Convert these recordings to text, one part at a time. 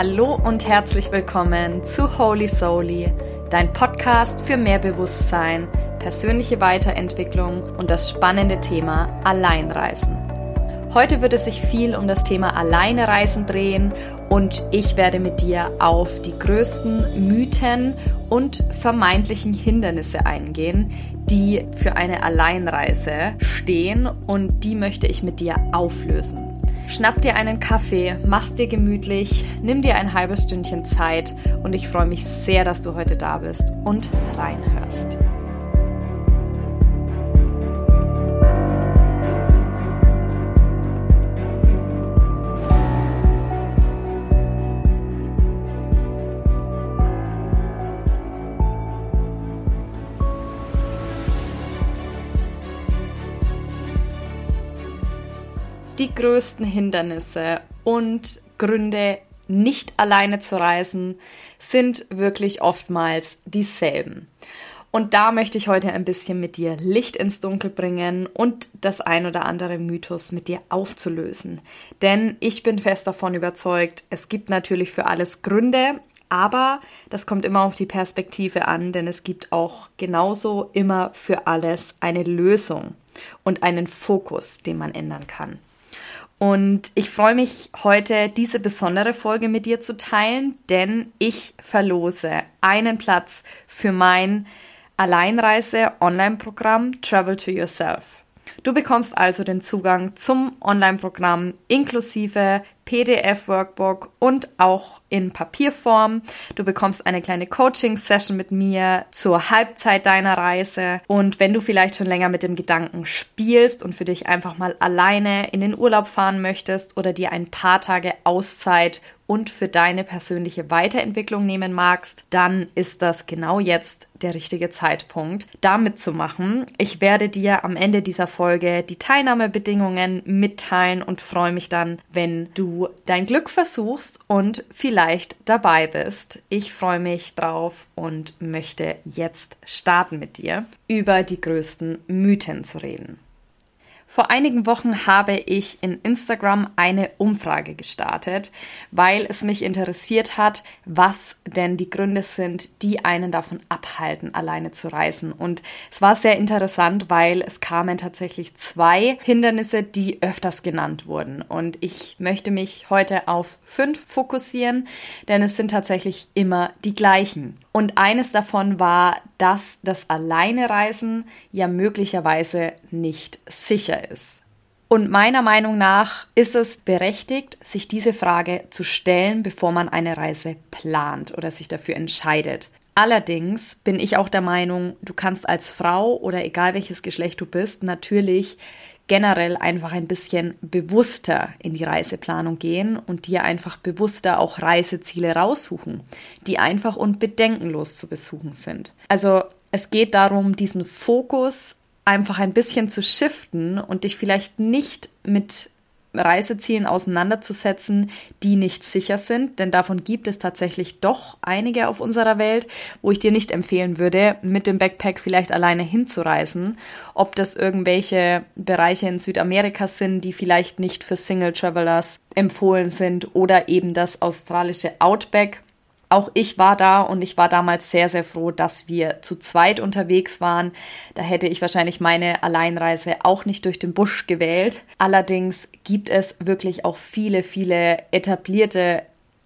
Hallo und herzlich willkommen zu Holy Soully, dein Podcast für mehr Bewusstsein, persönliche Weiterentwicklung und das spannende Thema Alleinreisen. Heute wird es sich viel um das Thema Alleinereisen drehen und ich werde mit dir auf die größten Mythen und vermeintlichen Hindernisse eingehen, die für eine Alleinreise stehen und die möchte ich mit dir auflösen. Schnapp dir einen Kaffee, mach's dir gemütlich, nimm dir ein halbes Stündchen Zeit und ich freue mich sehr, dass du heute da bist und reinhörst. Die größten Hindernisse und Gründe, nicht alleine zu reisen, sind wirklich oftmals dieselben. Und da möchte ich heute ein bisschen mit dir Licht ins Dunkel bringen und das ein oder andere Mythos mit dir aufzulösen. Denn ich bin fest davon überzeugt, es gibt natürlich für alles Gründe, aber das kommt immer auf die Perspektive an, denn es gibt auch genauso immer für alles eine Lösung und einen Fokus, den man ändern kann. Und ich freue mich heute, diese besondere Folge mit dir zu teilen, denn ich verlose einen Platz für mein Alleinreise-Online-Programm Travel to Yourself. Du bekommst also den Zugang zum Online-Programm inklusive PDF-Workbook und auch in Papierform. Du bekommst eine kleine Coaching-Session mit mir zur Halbzeit deiner Reise. Und wenn du vielleicht schon länger mit dem Gedanken spielst und für dich einfach mal alleine in den Urlaub fahren möchtest oder dir ein paar Tage Auszeit und für deine persönliche Weiterentwicklung nehmen magst, dann ist das genau jetzt der richtige Zeitpunkt, damit zu machen. Ich werde dir am Ende dieser Folge die Teilnahmebedingungen mitteilen und freue mich dann, wenn du dein Glück versuchst und vielleicht dabei bist. Ich freue mich drauf und möchte jetzt starten mit dir, über die größten Mythen zu reden. Vor einigen Wochen habe ich in Instagram eine Umfrage gestartet, weil es mich interessiert hat, was denn die Gründe sind, die einen davon abhalten, alleine zu reisen. Und es war sehr interessant, weil es kamen tatsächlich zwei Hindernisse, die öfters genannt wurden. Und ich möchte mich heute auf fünf fokussieren, denn es sind tatsächlich immer die gleichen. Und eines davon war, dass das Alleinereisen ja möglicherweise nicht sicher ist. Und meiner Meinung nach ist es berechtigt, sich diese Frage zu stellen, bevor man eine Reise plant oder sich dafür entscheidet. Allerdings bin ich auch der Meinung, du kannst als Frau oder egal welches Geschlecht du bist, natürlich generell einfach ein bisschen bewusster in die Reiseplanung gehen und dir einfach bewusster auch Reiseziele raussuchen, die einfach und bedenkenlos zu besuchen sind. Also es geht darum, diesen Fokus einfach ein bisschen zu shiften und dich vielleicht nicht mit Reisezielen auseinanderzusetzen, die nicht sicher sind, denn davon gibt es tatsächlich doch einige auf unserer Welt, wo ich dir nicht empfehlen würde, mit dem Backpack vielleicht alleine hinzureisen. Ob das irgendwelche Bereiche in Südamerika sind, die vielleicht nicht für Single Travelers empfohlen sind oder eben das australische Outback auch ich war da und ich war damals sehr, sehr froh, dass wir zu zweit unterwegs waren. Da hätte ich wahrscheinlich meine Alleinreise auch nicht durch den Busch gewählt. Allerdings gibt es wirklich auch viele, viele etablierte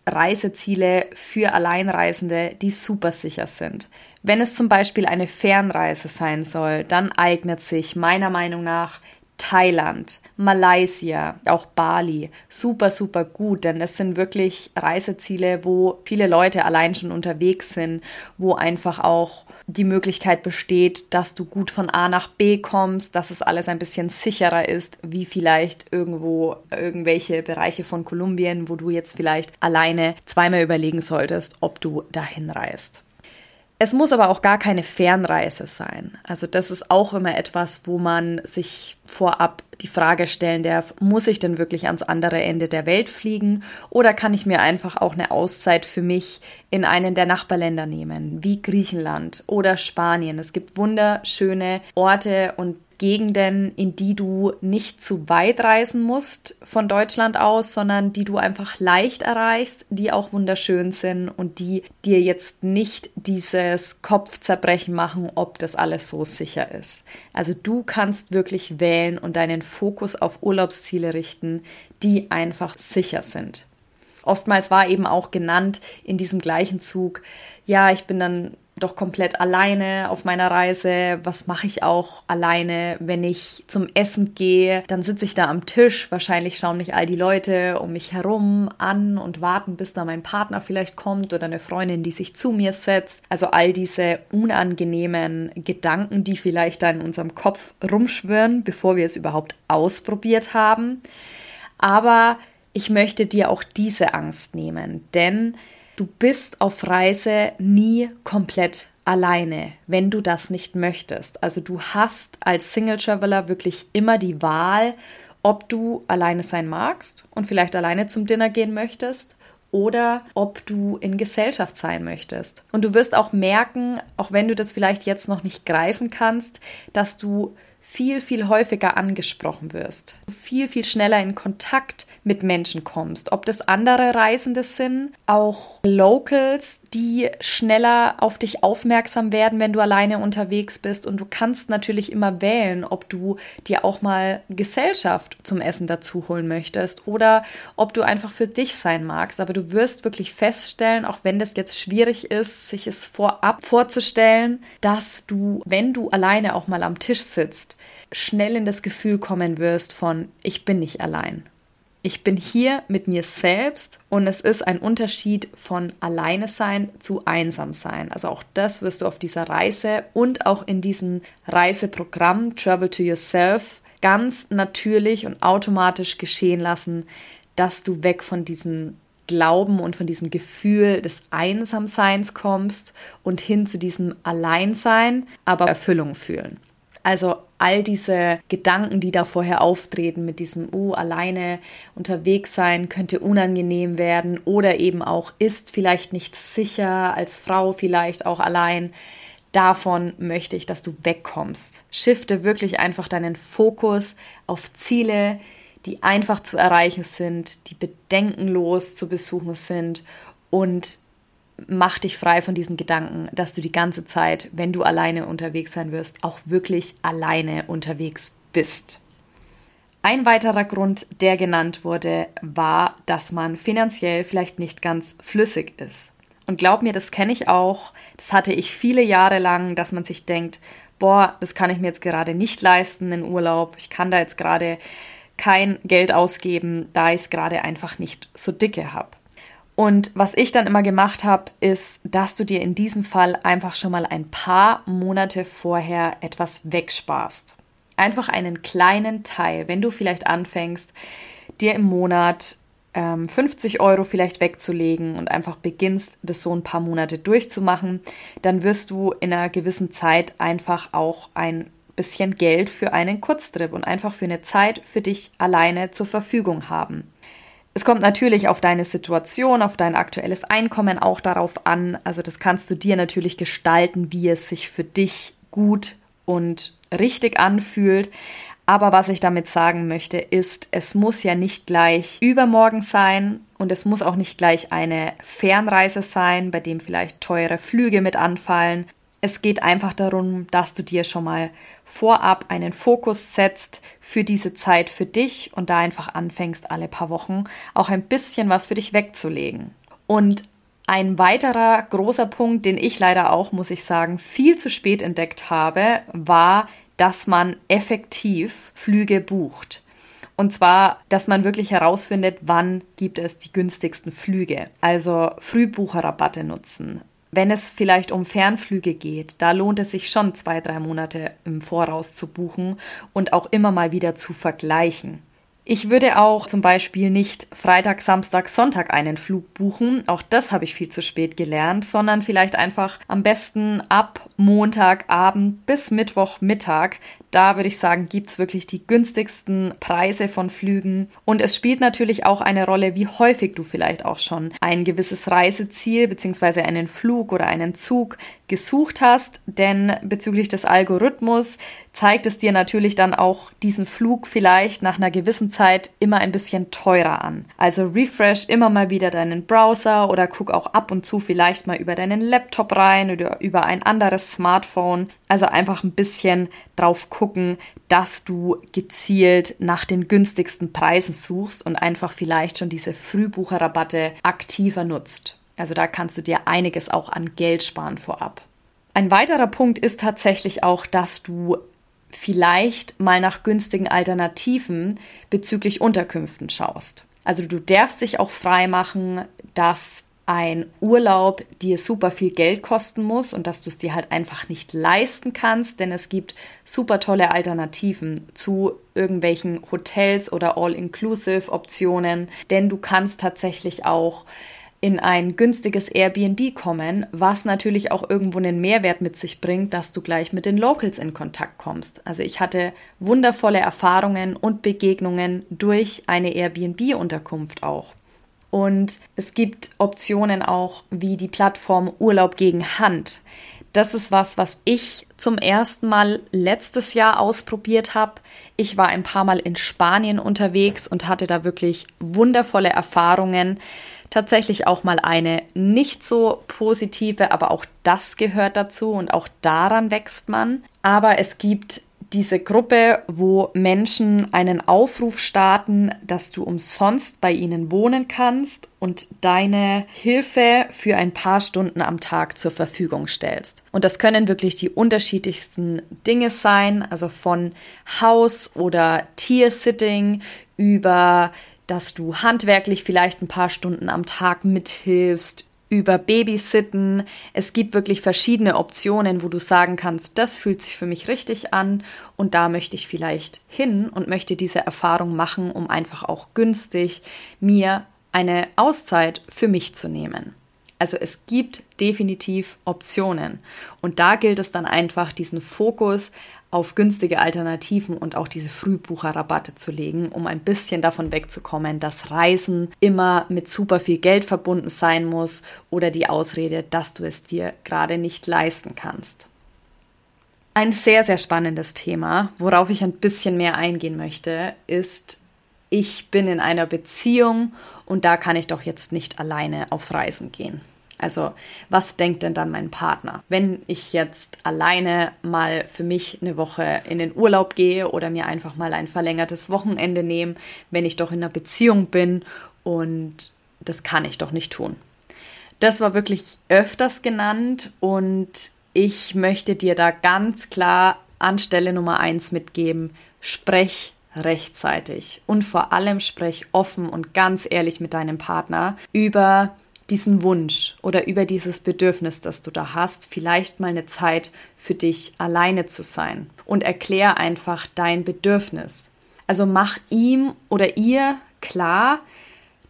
Reiseziele für Alleinreisende, die super sicher sind. Wenn es zum Beispiel eine Fernreise sein soll, dann eignet sich meiner Meinung nach Thailand, Malaysia, auch Bali. Super, super gut, denn es sind wirklich Reiseziele, wo viele Leute allein schon unterwegs sind, wo einfach auch die Möglichkeit besteht, dass du gut von A nach B kommst, dass es alles ein bisschen sicherer ist, wie vielleicht irgendwo irgendwelche Bereiche von Kolumbien, wo du jetzt vielleicht alleine zweimal überlegen solltest, ob du dahin reist. Es muss aber auch gar keine Fernreise sein. Also das ist auch immer etwas, wo man sich vorab die Frage stellen darf, muss ich denn wirklich ans andere Ende der Welt fliegen oder kann ich mir einfach auch eine Auszeit für mich in einen der Nachbarländer nehmen, wie Griechenland oder Spanien. Es gibt wunderschöne Orte und Gegenden, in die du nicht zu weit reisen musst von Deutschland aus, sondern die du einfach leicht erreichst, die auch wunderschön sind und die dir jetzt nicht dieses Kopfzerbrechen machen, ob das alles so sicher ist. Also du kannst wirklich wählen und deinen Fokus auf Urlaubsziele richten, die einfach sicher sind. Oftmals war eben auch genannt in diesem gleichen Zug, ja, ich bin dann doch komplett alleine auf meiner Reise. Was mache ich auch alleine, wenn ich zum Essen gehe? Dann sitze ich da am Tisch. Wahrscheinlich schauen mich all die Leute um mich herum an und warten, bis da mein Partner vielleicht kommt oder eine Freundin, die sich zu mir setzt. Also all diese unangenehmen Gedanken, die vielleicht da in unserem Kopf rumschwirren, bevor wir es überhaupt ausprobiert haben. Aber ich möchte dir auch diese Angst nehmen, denn du bist auf Reise nie komplett alleine, wenn du das nicht möchtest. Also du hast als Single Traveler wirklich immer die Wahl, ob du alleine sein magst und vielleicht alleine zum Dinner gehen möchtest oder ob du in Gesellschaft sein möchtest. Und du wirst auch merken, auch wenn du das vielleicht jetzt noch nicht greifen kannst, dass du viel, viel häufiger angesprochen wirst, viel, viel schneller in Kontakt mit Menschen kommst. Ob das andere Reisende sind, auch Locals, die schneller auf dich aufmerksam werden, wenn du alleine unterwegs bist. Und du kannst natürlich immer wählen, ob du dir auch mal Gesellschaft zum Essen dazu holen möchtest oder ob du einfach für dich sein magst. Aber du wirst wirklich feststellen, auch wenn das jetzt schwierig ist, sich es vorab vorzustellen, dass du, wenn du alleine auch mal am Tisch sitzt, schnell in das Gefühl kommen wirst von, ich bin nicht allein. Ich bin hier mit mir selbst und es ist ein Unterschied von alleine sein zu einsam sein. Also auch das wirst du auf dieser Reise und auch in diesem Reiseprogramm Travel to Yourself ganz natürlich und automatisch geschehen lassen, dass du weg von diesem Glauben und von diesem Gefühl des Einsamseins kommst und hin zu diesem Alleinsein, aber Erfüllung fühlen. Also all diese Gedanken, die da vorher auftreten mit diesem, oh, alleine unterwegs sein könnte unangenehm werden oder eben auch ist vielleicht nicht sicher, als Frau vielleicht auch allein. Davon möchte ich, dass du wegkommst. Shifte wirklich einfach deinen Fokus auf Ziele, die einfach zu erreichen sind, die bedenkenlos zu besuchen sind und mach dich frei von diesen Gedanken, dass du die ganze Zeit, wenn du alleine unterwegs sein wirst, auch wirklich alleine unterwegs bist. Ein weiterer Grund, der genannt wurde, war, dass man finanziell vielleicht nicht ganz flüssig ist. Und glaub mir, das kenne ich auch. Das hatte ich viele Jahre lang, dass man sich denkt, boah, das kann ich mir jetzt gerade nicht leisten in Urlaub. Ich kann da jetzt gerade kein Geld ausgeben, da ich es gerade einfach nicht so dicke habe. Und was ich dann immer gemacht habe, ist, dass du dir in diesem Fall einfach schon mal ein paar Monate vorher etwas wegsparst. Einfach einen kleinen Teil, wenn du vielleicht anfängst, dir im Monat ähm, 50 Euro vielleicht wegzulegen und einfach beginnst, das so ein paar Monate durchzumachen, dann wirst du in einer gewissen Zeit einfach auch ein bisschen Geld für einen Kurztrip und einfach für eine Zeit für dich alleine zur Verfügung haben. Es kommt natürlich auf deine Situation, auf dein aktuelles Einkommen auch darauf an. Also das kannst du dir natürlich gestalten, wie es sich für dich gut und richtig anfühlt. Aber was ich damit sagen möchte, ist, es muss ja nicht gleich übermorgen sein und es muss auch nicht gleich eine Fernreise sein, bei dem vielleicht teure Flüge mit anfallen, es geht einfach darum, dass du dir schon mal vorab einen Fokus setzt für diese Zeit für dich und da einfach anfängst, alle paar Wochen auch ein bisschen was für dich wegzulegen. Und ein weiterer großer Punkt, den ich leider auch, muss ich sagen, viel zu spät entdeckt habe, war, dass man effektiv Flüge bucht. Und zwar, dass man wirklich herausfindet, wann gibt es die günstigsten Flüge. Also Frühbucherrabatte nutzen, wenn es vielleicht um Fernflüge geht, da lohnt es sich schon zwei, drei Monate im Voraus zu buchen und auch immer mal wieder zu vergleichen. Ich würde auch zum Beispiel nicht Freitag, Samstag, Sonntag einen Flug buchen. Auch das habe ich viel zu spät gelernt, sondern vielleicht einfach am besten ab Montagabend bis Mittwochmittag. Da würde ich sagen, gibt es wirklich die günstigsten Preise von Flügen. Und es spielt natürlich auch eine Rolle, wie häufig du vielleicht auch schon ein gewisses Reiseziel bzw. einen Flug oder einen Zug gesucht hast. Denn bezüglich des Algorithmus zeigt es dir natürlich dann auch diesen Flug vielleicht nach einer gewissen Zeit immer ein bisschen teurer an. Also refresh immer mal wieder deinen Browser oder guck auch ab und zu vielleicht mal über deinen Laptop rein oder über ein anderes Smartphone. Also einfach ein bisschen drauf gucken, dass du gezielt nach den günstigsten Preisen suchst und einfach vielleicht schon diese Frühbucherrabatte aktiver nutzt. Also da kannst du dir einiges auch an Geld sparen vorab. Ein weiterer Punkt ist tatsächlich auch, dass du vielleicht mal nach günstigen Alternativen bezüglich Unterkünften schaust. Also du darfst dich auch frei machen, dass ein Urlaub dir super viel Geld kosten muss und dass du es dir halt einfach nicht leisten kannst, denn es gibt super tolle Alternativen zu irgendwelchen Hotels oder All-Inclusive-Optionen, denn du kannst tatsächlich auch in ein günstiges Airbnb kommen, was natürlich auch irgendwo einen Mehrwert mit sich bringt, dass du gleich mit den Locals in Kontakt kommst. Also ich hatte wundervolle Erfahrungen und Begegnungen durch eine Airbnb-Unterkunft auch. Und es gibt Optionen auch wie die Plattform Urlaub gegen Hand. Das ist was, was ich zum ersten Mal letztes Jahr ausprobiert habe. Ich war ein paar Mal in Spanien unterwegs und hatte da wirklich wundervolle Erfahrungen tatsächlich auch mal eine nicht so positive, aber auch das gehört dazu und auch daran wächst man. Aber es gibt diese Gruppe, wo Menschen einen Aufruf starten, dass du umsonst bei ihnen wohnen kannst und deine Hilfe für ein paar Stunden am Tag zur Verfügung stellst. Und das können wirklich die unterschiedlichsten Dinge sein, also von Haus- oder Tiersitting über dass du handwerklich vielleicht ein paar Stunden am Tag mithilfst, über Babysitten. Es gibt wirklich verschiedene Optionen, wo du sagen kannst, das fühlt sich für mich richtig an und da möchte ich vielleicht hin und möchte diese Erfahrung machen, um einfach auch günstig mir eine Auszeit für mich zu nehmen. Also es gibt definitiv Optionen und da gilt es dann einfach, diesen Fokus auf günstige Alternativen und auch diese Frühbucherrabatte zu legen, um ein bisschen davon wegzukommen, dass Reisen immer mit super viel Geld verbunden sein muss oder die Ausrede, dass du es dir gerade nicht leisten kannst. Ein sehr, sehr spannendes Thema, worauf ich ein bisschen mehr eingehen möchte, ist, ich bin in einer Beziehung und da kann ich doch jetzt nicht alleine auf Reisen gehen. Also was denkt denn dann mein Partner? Wenn ich jetzt alleine mal für mich eine Woche in den Urlaub gehe oder mir einfach mal ein verlängertes Wochenende nehme, wenn ich doch in einer Beziehung bin und das kann ich doch nicht tun. Das war wirklich öfters genannt und ich möchte dir da ganz klar anstelle Nummer eins mitgeben, sprech rechtzeitig und vor allem sprech offen und ganz ehrlich mit deinem Partner über diesen Wunsch oder über dieses Bedürfnis, das du da hast, vielleicht mal eine Zeit für dich alleine zu sein und erklär einfach dein Bedürfnis. Also mach ihm oder ihr klar,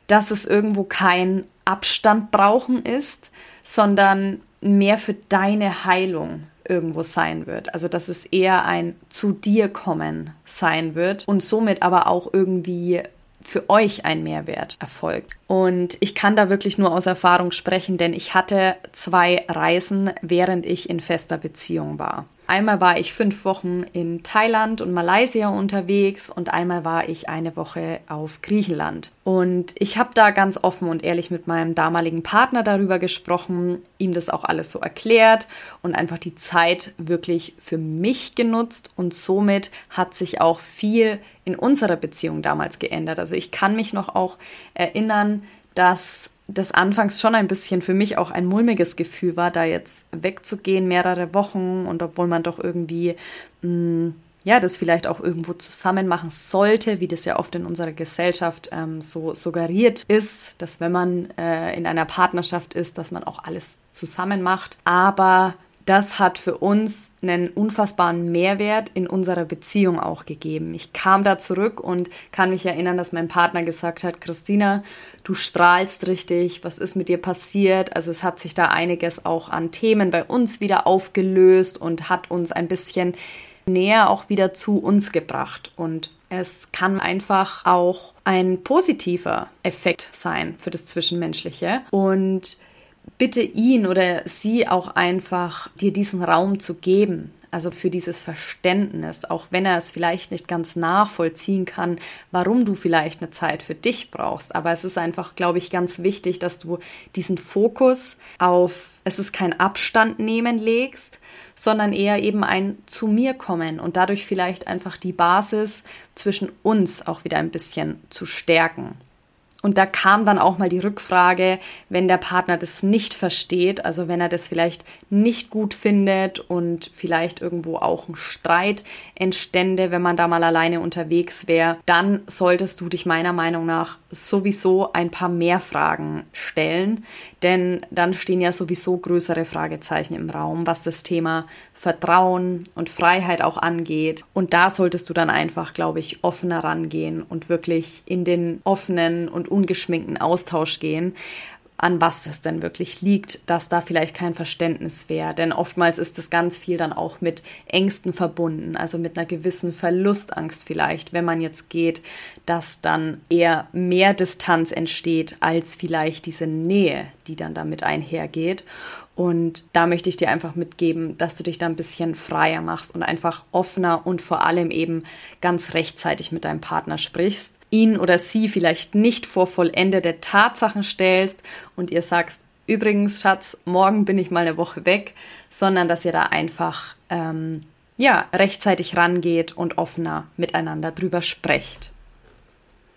dass es irgendwo kein Abstand brauchen ist, sondern mehr für deine Heilung irgendwo sein wird. Also dass es eher ein zu dir kommen sein wird und somit aber auch irgendwie für euch ein Mehrwert erfolgt. Und ich kann da wirklich nur aus Erfahrung sprechen, denn ich hatte zwei Reisen, während ich in fester Beziehung war. Einmal war ich fünf Wochen in Thailand und Malaysia unterwegs und einmal war ich eine Woche auf Griechenland. Und ich habe da ganz offen und ehrlich mit meinem damaligen Partner darüber gesprochen, ihm das auch alles so erklärt und einfach die Zeit wirklich für mich genutzt und somit hat sich auch viel in unserer Beziehung damals geändert. Also ich kann mich noch auch erinnern, dass das anfangs schon ein bisschen für mich auch ein mulmiges Gefühl war, da jetzt wegzugehen, mehrere Wochen und obwohl man doch irgendwie, mh, mm, ja, das vielleicht auch irgendwo zusammen machen sollte, wie das ja oft in unserer Gesellschaft ähm, so suggeriert ist, dass wenn man äh, in einer Partnerschaft ist, dass man auch alles zusammen macht. Aber das hat für uns einen unfassbaren Mehrwert in unserer Beziehung auch gegeben. Ich kam da zurück und kann mich erinnern, dass mein Partner gesagt hat, Christina, du strahlst richtig, was ist mit dir passiert? Also es hat sich da einiges auch an Themen bei uns wieder aufgelöst und hat uns ein bisschen näher auch wieder zu uns gebracht. Und es kann einfach auch ein positiver Effekt sein für das Zwischenmenschliche. Und bitte ihn oder sie auch einfach dir diesen Raum zu geben, also für dieses Verständnis, auch wenn er es vielleicht nicht ganz nachvollziehen kann, warum du vielleicht eine Zeit für dich brauchst. Aber es ist einfach, glaube ich, ganz wichtig, dass du diesen Fokus auf, es ist kein Abstand nehmen legst, sondern eher eben ein zu mir kommen und dadurch vielleicht einfach die Basis zwischen uns auch wieder ein bisschen zu stärken. Und da kam dann auch mal die Rückfrage, wenn der Partner das nicht versteht, also wenn er das vielleicht nicht gut findet und vielleicht irgendwo auch ein Streit entstände, wenn man da mal alleine unterwegs wäre, dann solltest du dich meiner Meinung nach sowieso ein paar mehr Fragen stellen, denn dann stehen ja sowieso größere Fragezeichen im Raum, was das Thema Vertrauen und Freiheit auch angeht. Und da solltest du dann einfach, glaube ich, offener rangehen und wirklich in den offenen und ungeschminkten Austausch gehen, an was das denn wirklich liegt, dass da vielleicht kein Verständnis wäre. Denn oftmals ist das ganz viel dann auch mit Ängsten verbunden, also mit einer gewissen Verlustangst vielleicht, wenn man jetzt geht, dass dann eher mehr Distanz entsteht als vielleicht diese Nähe, die dann damit einhergeht. Und da möchte ich dir einfach mitgeben, dass du dich da ein bisschen freier machst und einfach offener und vor allem eben ganz rechtzeitig mit deinem Partner sprichst ihn oder sie vielleicht nicht vor vollendete Tatsachen stellst und ihr sagst, übrigens, Schatz, morgen bin ich mal eine Woche weg, sondern dass ihr da einfach ähm, ja, rechtzeitig rangeht und offener miteinander drüber sprecht.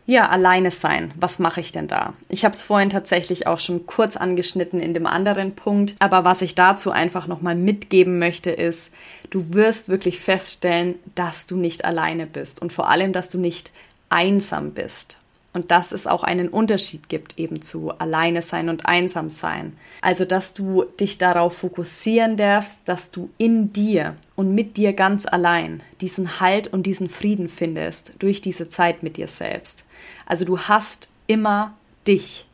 Ja, alleine sein. Was mache ich denn da? Ich habe es vorhin tatsächlich auch schon kurz angeschnitten in dem anderen Punkt, aber was ich dazu einfach nochmal mitgeben möchte, ist, du wirst wirklich feststellen, dass du nicht alleine bist und vor allem, dass du nicht einsam bist. Und dass es auch einen Unterschied gibt eben zu alleine sein und einsam sein. Also, dass du dich darauf fokussieren darfst, dass du in dir und mit dir ganz allein diesen Halt und diesen Frieden findest durch diese Zeit mit dir selbst. Also, du hast immer dich.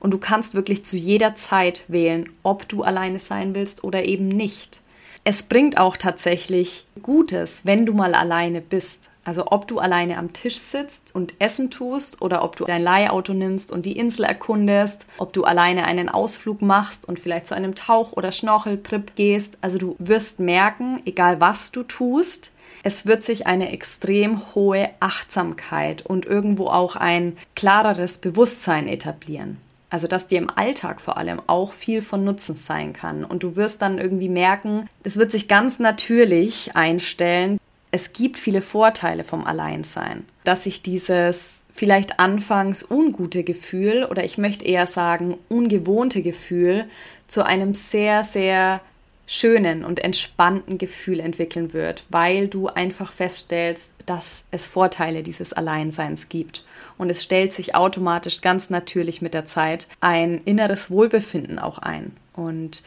Und du kannst wirklich zu jeder Zeit wählen, ob du alleine sein willst oder eben nicht. Es bringt auch tatsächlich Gutes, wenn du mal alleine bist. Also ob du alleine am Tisch sitzt und Essen tust oder ob du dein Leihauto nimmst und die Insel erkundest, ob du alleine einen Ausflug machst und vielleicht zu einem Tauch- oder Schnorcheltrip gehst. Also du wirst merken, egal was du tust, es wird sich eine extrem hohe Achtsamkeit und irgendwo auch ein klareres Bewusstsein etablieren. Also, dass dir im Alltag vor allem auch viel von Nutzen sein kann. Und du wirst dann irgendwie merken, es wird sich ganz natürlich einstellen, es gibt viele Vorteile vom Alleinsein, dass sich dieses vielleicht anfangs ungute Gefühl oder ich möchte eher sagen ungewohnte Gefühl zu einem sehr, sehr schönen und entspannten Gefühl entwickeln wird, weil du einfach feststellst, dass es Vorteile dieses Alleinseins gibt. Und es stellt sich automatisch ganz natürlich mit der Zeit ein inneres Wohlbefinden auch ein. Und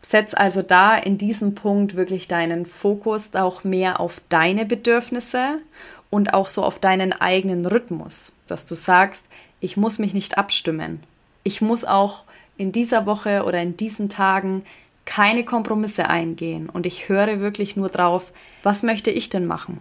Setz also da in diesem Punkt wirklich deinen Fokus auch mehr auf deine Bedürfnisse und auch so auf deinen eigenen Rhythmus, dass du sagst, ich muss mich nicht abstimmen. Ich muss auch in dieser Woche oder in diesen Tagen keine Kompromisse eingehen und ich höre wirklich nur drauf, was möchte ich denn machen?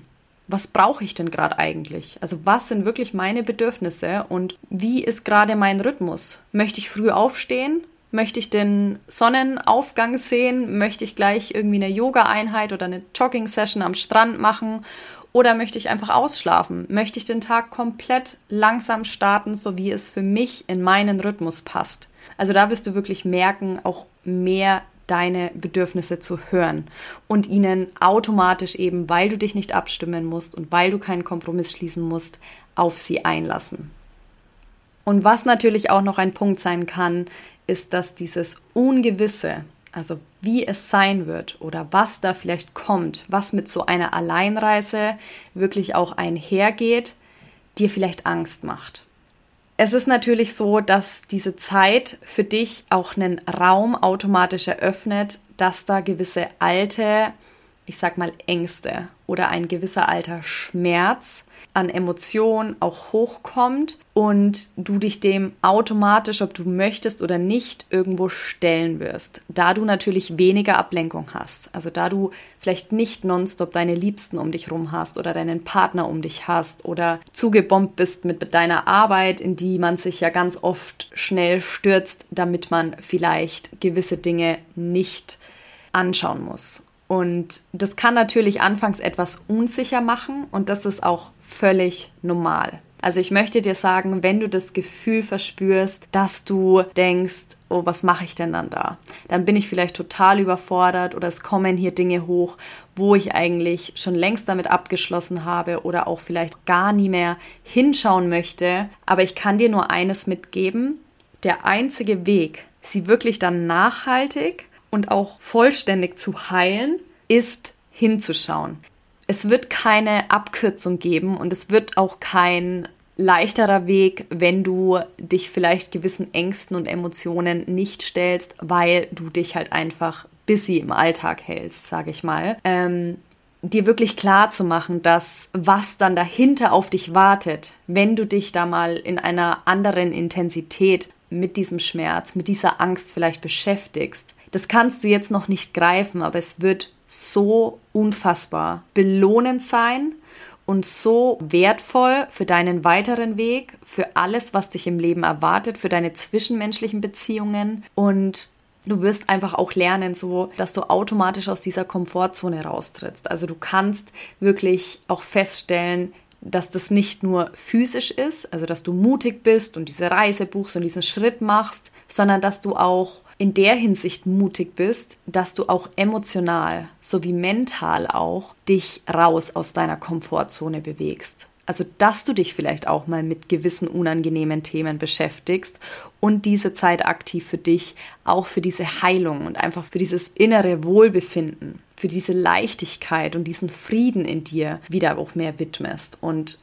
Was brauche ich denn gerade eigentlich? Also was sind wirklich meine Bedürfnisse und wie ist gerade mein Rhythmus? Möchte ich früh aufstehen? Möchte ich den Sonnenaufgang sehen? Möchte ich gleich irgendwie eine Yoga-Einheit oder eine Jogging-Session am Strand machen? Oder möchte ich einfach ausschlafen? Möchte ich den Tag komplett langsam starten, so wie es für mich in meinen Rhythmus passt? Also da wirst du wirklich merken, auch mehr deine Bedürfnisse zu hören und ihnen automatisch eben, weil du dich nicht abstimmen musst und weil du keinen Kompromiss schließen musst, auf sie einlassen. Und was natürlich auch noch ein Punkt sein kann, ist, dass dieses Ungewisse, also wie es sein wird oder was da vielleicht kommt, was mit so einer Alleinreise wirklich auch einhergeht, dir vielleicht Angst macht. Es ist natürlich so, dass diese Zeit für dich auch einen Raum automatisch eröffnet, dass da gewisse alte ich sag mal, Ängste oder ein gewisser alter Schmerz an Emotionen auch hochkommt und du dich dem automatisch, ob du möchtest oder nicht, irgendwo stellen wirst. Da du natürlich weniger Ablenkung hast. Also da du vielleicht nicht nonstop deine Liebsten um dich rum hast oder deinen Partner um dich hast oder zugebombt bist mit deiner Arbeit, in die man sich ja ganz oft schnell stürzt, damit man vielleicht gewisse Dinge nicht anschauen muss. Und das kann natürlich anfangs etwas unsicher machen und das ist auch völlig normal. Also ich möchte dir sagen, wenn du das Gefühl verspürst, dass du denkst, oh, was mache ich denn dann da? Dann bin ich vielleicht total überfordert oder es kommen hier Dinge hoch, wo ich eigentlich schon längst damit abgeschlossen habe oder auch vielleicht gar nie mehr hinschauen möchte. Aber ich kann dir nur eines mitgeben. Der einzige Weg, sie wirklich dann nachhaltig und auch vollständig zu heilen, ist hinzuschauen. Es wird keine Abkürzung geben und es wird auch kein leichterer Weg, wenn du dich vielleicht gewissen Ängsten und Emotionen nicht stellst, weil du dich halt einfach busy im Alltag hältst, sage ich mal. Ähm, dir wirklich klar zu machen, dass was dann dahinter auf dich wartet, wenn du dich da mal in einer anderen Intensität mit diesem Schmerz, mit dieser Angst vielleicht beschäftigst, das kannst du jetzt noch nicht greifen, aber es wird so unfassbar belohnend sein und so wertvoll für deinen weiteren Weg, für alles, was dich im Leben erwartet, für deine zwischenmenschlichen Beziehungen und du wirst einfach auch lernen, so dass du automatisch aus dieser Komfortzone raustrittst. Also du kannst wirklich auch feststellen, dass das nicht nur physisch ist, also dass du mutig bist und diese Reise buchst und diesen Schritt machst, sondern dass du auch in der Hinsicht mutig bist, dass du auch emotional sowie mental auch dich raus aus deiner Komfortzone bewegst. Also, dass du dich vielleicht auch mal mit gewissen unangenehmen Themen beschäftigst und diese Zeit aktiv für dich, auch für diese Heilung und einfach für dieses innere Wohlbefinden, für diese Leichtigkeit und diesen Frieden in dir wieder auch mehr widmest. Und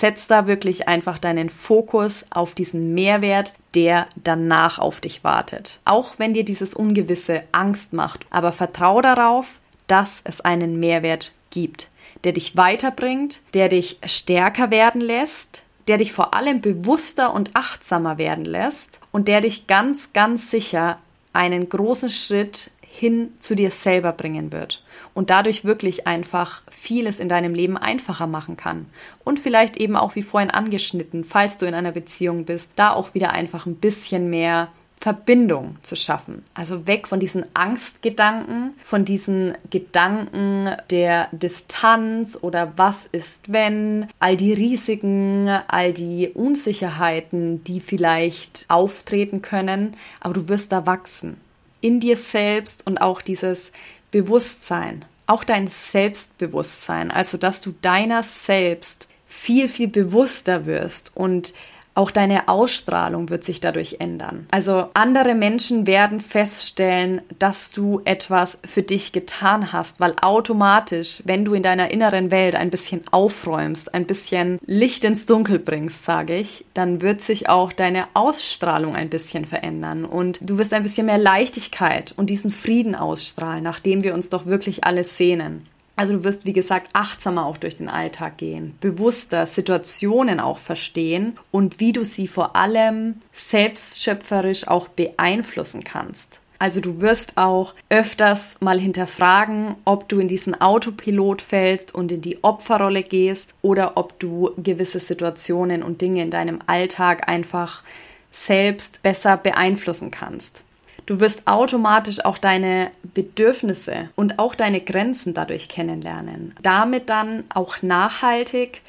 setz da wirklich einfach deinen Fokus auf diesen Mehrwert, der danach auf dich wartet. Auch wenn dir dieses Ungewisse Angst macht, aber vertrau darauf, dass es einen Mehrwert gibt, der dich weiterbringt, der dich stärker werden lässt, der dich vor allem bewusster und achtsamer werden lässt und der dich ganz, ganz sicher einen großen Schritt hin zu dir selber bringen wird und dadurch wirklich einfach vieles in deinem Leben einfacher machen kann. Und vielleicht eben auch wie vorhin angeschnitten, falls du in einer Beziehung bist, da auch wieder einfach ein bisschen mehr Verbindung zu schaffen. Also weg von diesen Angstgedanken, von diesen Gedanken der Distanz oder was ist wenn, all die Risiken, all die Unsicherheiten, die vielleicht auftreten können, aber du wirst da wachsen in dir selbst und auch dieses Bewusstsein, auch dein Selbstbewusstsein, also dass du deiner selbst viel, viel bewusster wirst und auch deine Ausstrahlung wird sich dadurch ändern. Also andere Menschen werden feststellen, dass du etwas für dich getan hast, weil automatisch, wenn du in deiner inneren Welt ein bisschen aufräumst, ein bisschen Licht ins Dunkel bringst, sage ich, dann wird sich auch deine Ausstrahlung ein bisschen verändern und du wirst ein bisschen mehr Leichtigkeit und diesen Frieden ausstrahlen, nachdem wir uns doch wirklich alles sehnen. Also du wirst, wie gesagt, achtsamer auch durch den Alltag gehen, bewusster Situationen auch verstehen und wie du sie vor allem selbstschöpferisch auch beeinflussen kannst. Also du wirst auch öfters mal hinterfragen, ob du in diesen Autopilot fällst und in die Opferrolle gehst oder ob du gewisse Situationen und Dinge in deinem Alltag einfach selbst besser beeinflussen kannst. Du wirst automatisch auch deine Bedürfnisse und auch deine Grenzen dadurch kennenlernen. Damit dann auch nachhaltig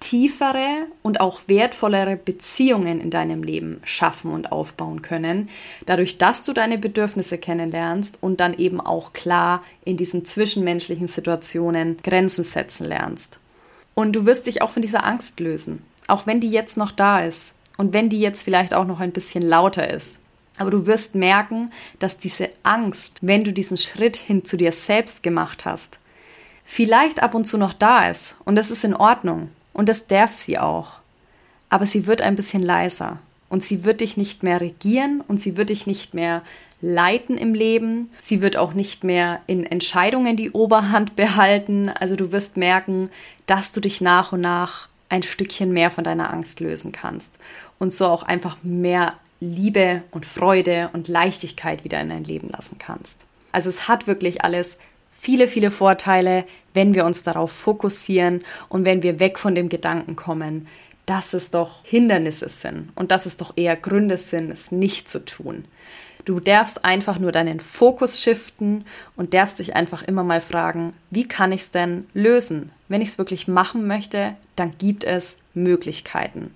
tiefere und auch wertvollere Beziehungen in deinem Leben schaffen und aufbauen können, dadurch, dass du deine Bedürfnisse kennenlernst und dann eben auch klar in diesen zwischenmenschlichen Situationen Grenzen setzen lernst. Und du wirst dich auch von dieser Angst lösen, auch wenn die jetzt noch da ist und wenn die jetzt vielleicht auch noch ein bisschen lauter ist. Aber du wirst merken, dass diese Angst, wenn du diesen Schritt hin zu dir selbst gemacht hast, vielleicht ab und zu noch da ist. Und das ist in Ordnung. Und das darf sie auch. Aber sie wird ein bisschen leiser. und sie wird dich nicht mehr regieren und sie wird dich nicht mehr leiten im Leben. Sie wird auch nicht mehr in Entscheidungen die Oberhand behalten. Also du wirst merken, dass du dich nach und nach ein Stückchen mehr von deiner Angst lösen kannst und so auch einfach mehr Liebe und Freude und Leichtigkeit wieder in dein Leben lassen kannst. Also es hat wirklich alles viele, viele Vorteile, wenn wir uns darauf fokussieren und wenn wir weg von dem Gedanken kommen, dass es doch Hindernisse sind und dass es doch eher Gründe sind, es nicht zu tun. Du darfst einfach nur deinen Fokus shiften und darfst dich einfach immer mal fragen, wie kann ich es denn lösen? Wenn ich es wirklich machen möchte, dann gibt es Möglichkeiten.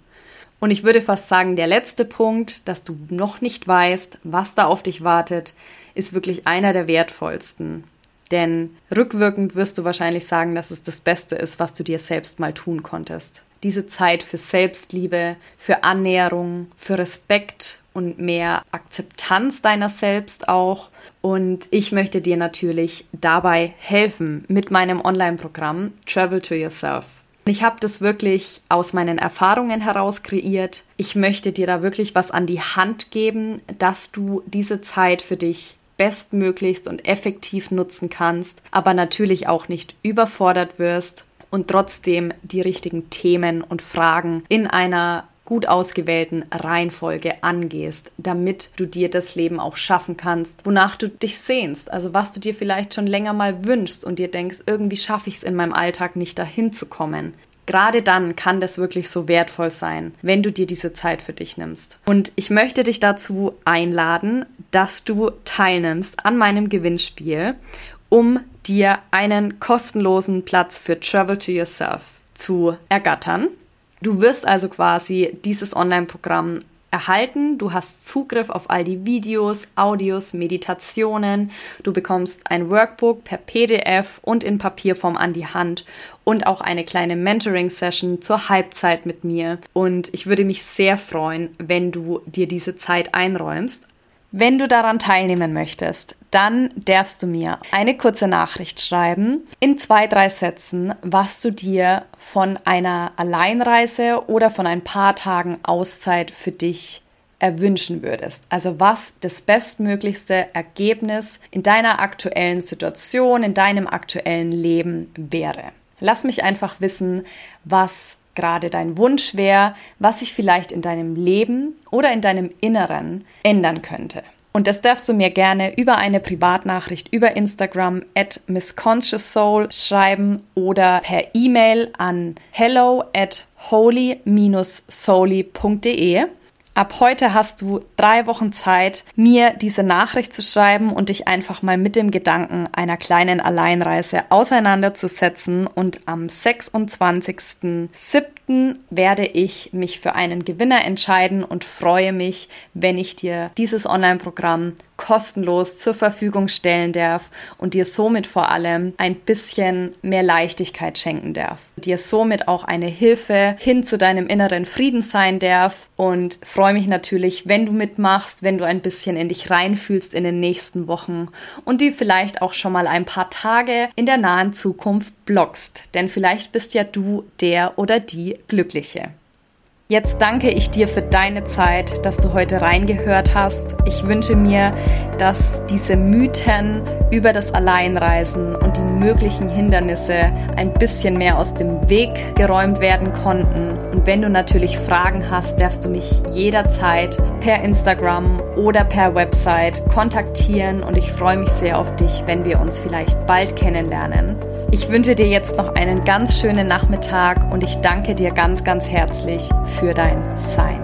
Und ich würde fast sagen, der letzte Punkt, dass du noch nicht weißt, was da auf dich wartet, ist wirklich einer der wertvollsten. Denn rückwirkend wirst du wahrscheinlich sagen, dass es das Beste ist, was du dir selbst mal tun konntest. Diese Zeit für Selbstliebe, für Annäherung, für Respekt und mehr Akzeptanz deiner selbst auch. Und ich möchte dir natürlich dabei helfen mit meinem Online-Programm Travel to Yourself. Ich habe das wirklich aus meinen Erfahrungen heraus kreiert. Ich möchte dir da wirklich was an die Hand geben, dass du diese Zeit für dich bestmöglichst und effektiv nutzen kannst, aber natürlich auch nicht überfordert wirst und trotzdem die richtigen Themen und Fragen in einer gut ausgewählten Reihenfolge angehst, damit du dir das Leben auch schaffen kannst, wonach du dich sehnst. Also was du dir vielleicht schon länger mal wünschst und dir denkst, irgendwie schaffe ich es in meinem Alltag nicht dahin zu kommen. Gerade dann kann das wirklich so wertvoll sein, wenn du dir diese Zeit für dich nimmst. Und ich möchte dich dazu einladen, dass du teilnimmst an meinem Gewinnspiel, um dir einen kostenlosen Platz für Travel to Yourself zu ergattern. Du wirst also quasi dieses Online-Programm erhalten. Du hast Zugriff auf all die Videos, Audios, Meditationen. Du bekommst ein Workbook per PDF und in Papierform an die Hand und auch eine kleine Mentoring-Session zur Halbzeit mit mir. Und ich würde mich sehr freuen, wenn du dir diese Zeit einräumst. Wenn du daran teilnehmen möchtest, dann darfst du mir eine kurze Nachricht schreiben in zwei, drei Sätzen, was du dir von einer Alleinreise oder von ein paar Tagen Auszeit für dich erwünschen würdest. Also was das bestmöglichste Ergebnis in deiner aktuellen Situation, in deinem aktuellen Leben wäre. Lass mich einfach wissen, was gerade dein Wunsch wäre, was sich vielleicht in deinem Leben oder in deinem Inneren ändern könnte. Und das darfst du mir gerne über eine Privatnachricht über Instagram at missconscioussoul schreiben oder per E-Mail an hello at holy-souli.de. Ab heute hast du drei Wochen Zeit, mir diese Nachricht zu schreiben und dich einfach mal mit dem Gedanken einer kleinen Alleinreise auseinanderzusetzen. Und am 26.07. werde ich mich für einen Gewinner entscheiden und freue mich, wenn ich dir dieses Online-Programm kostenlos zur Verfügung stellen darf und dir somit vor allem ein bisschen mehr Leichtigkeit schenken darf. Dir somit auch eine Hilfe hin zu deinem inneren Frieden sein darf und freue mich natürlich, wenn du mitmachst, wenn du ein bisschen in dich reinfühlst in den nächsten Wochen und die vielleicht auch schon mal ein paar Tage in der nahen Zukunft blockst, denn vielleicht bist ja du der oder die Glückliche. Jetzt danke ich dir für deine Zeit, dass du heute reingehört hast. Ich wünsche mir, dass diese Mythen über das Alleinreisen und die möglichen Hindernisse ein bisschen mehr aus dem Weg geräumt werden konnten. Und wenn du natürlich Fragen hast, darfst du mich jederzeit per Instagram oder per Website kontaktieren und ich freue mich sehr auf dich, wenn wir uns vielleicht bald kennenlernen. Ich wünsche dir jetzt noch einen ganz schönen Nachmittag und ich danke dir ganz, ganz herzlich für dein Sein.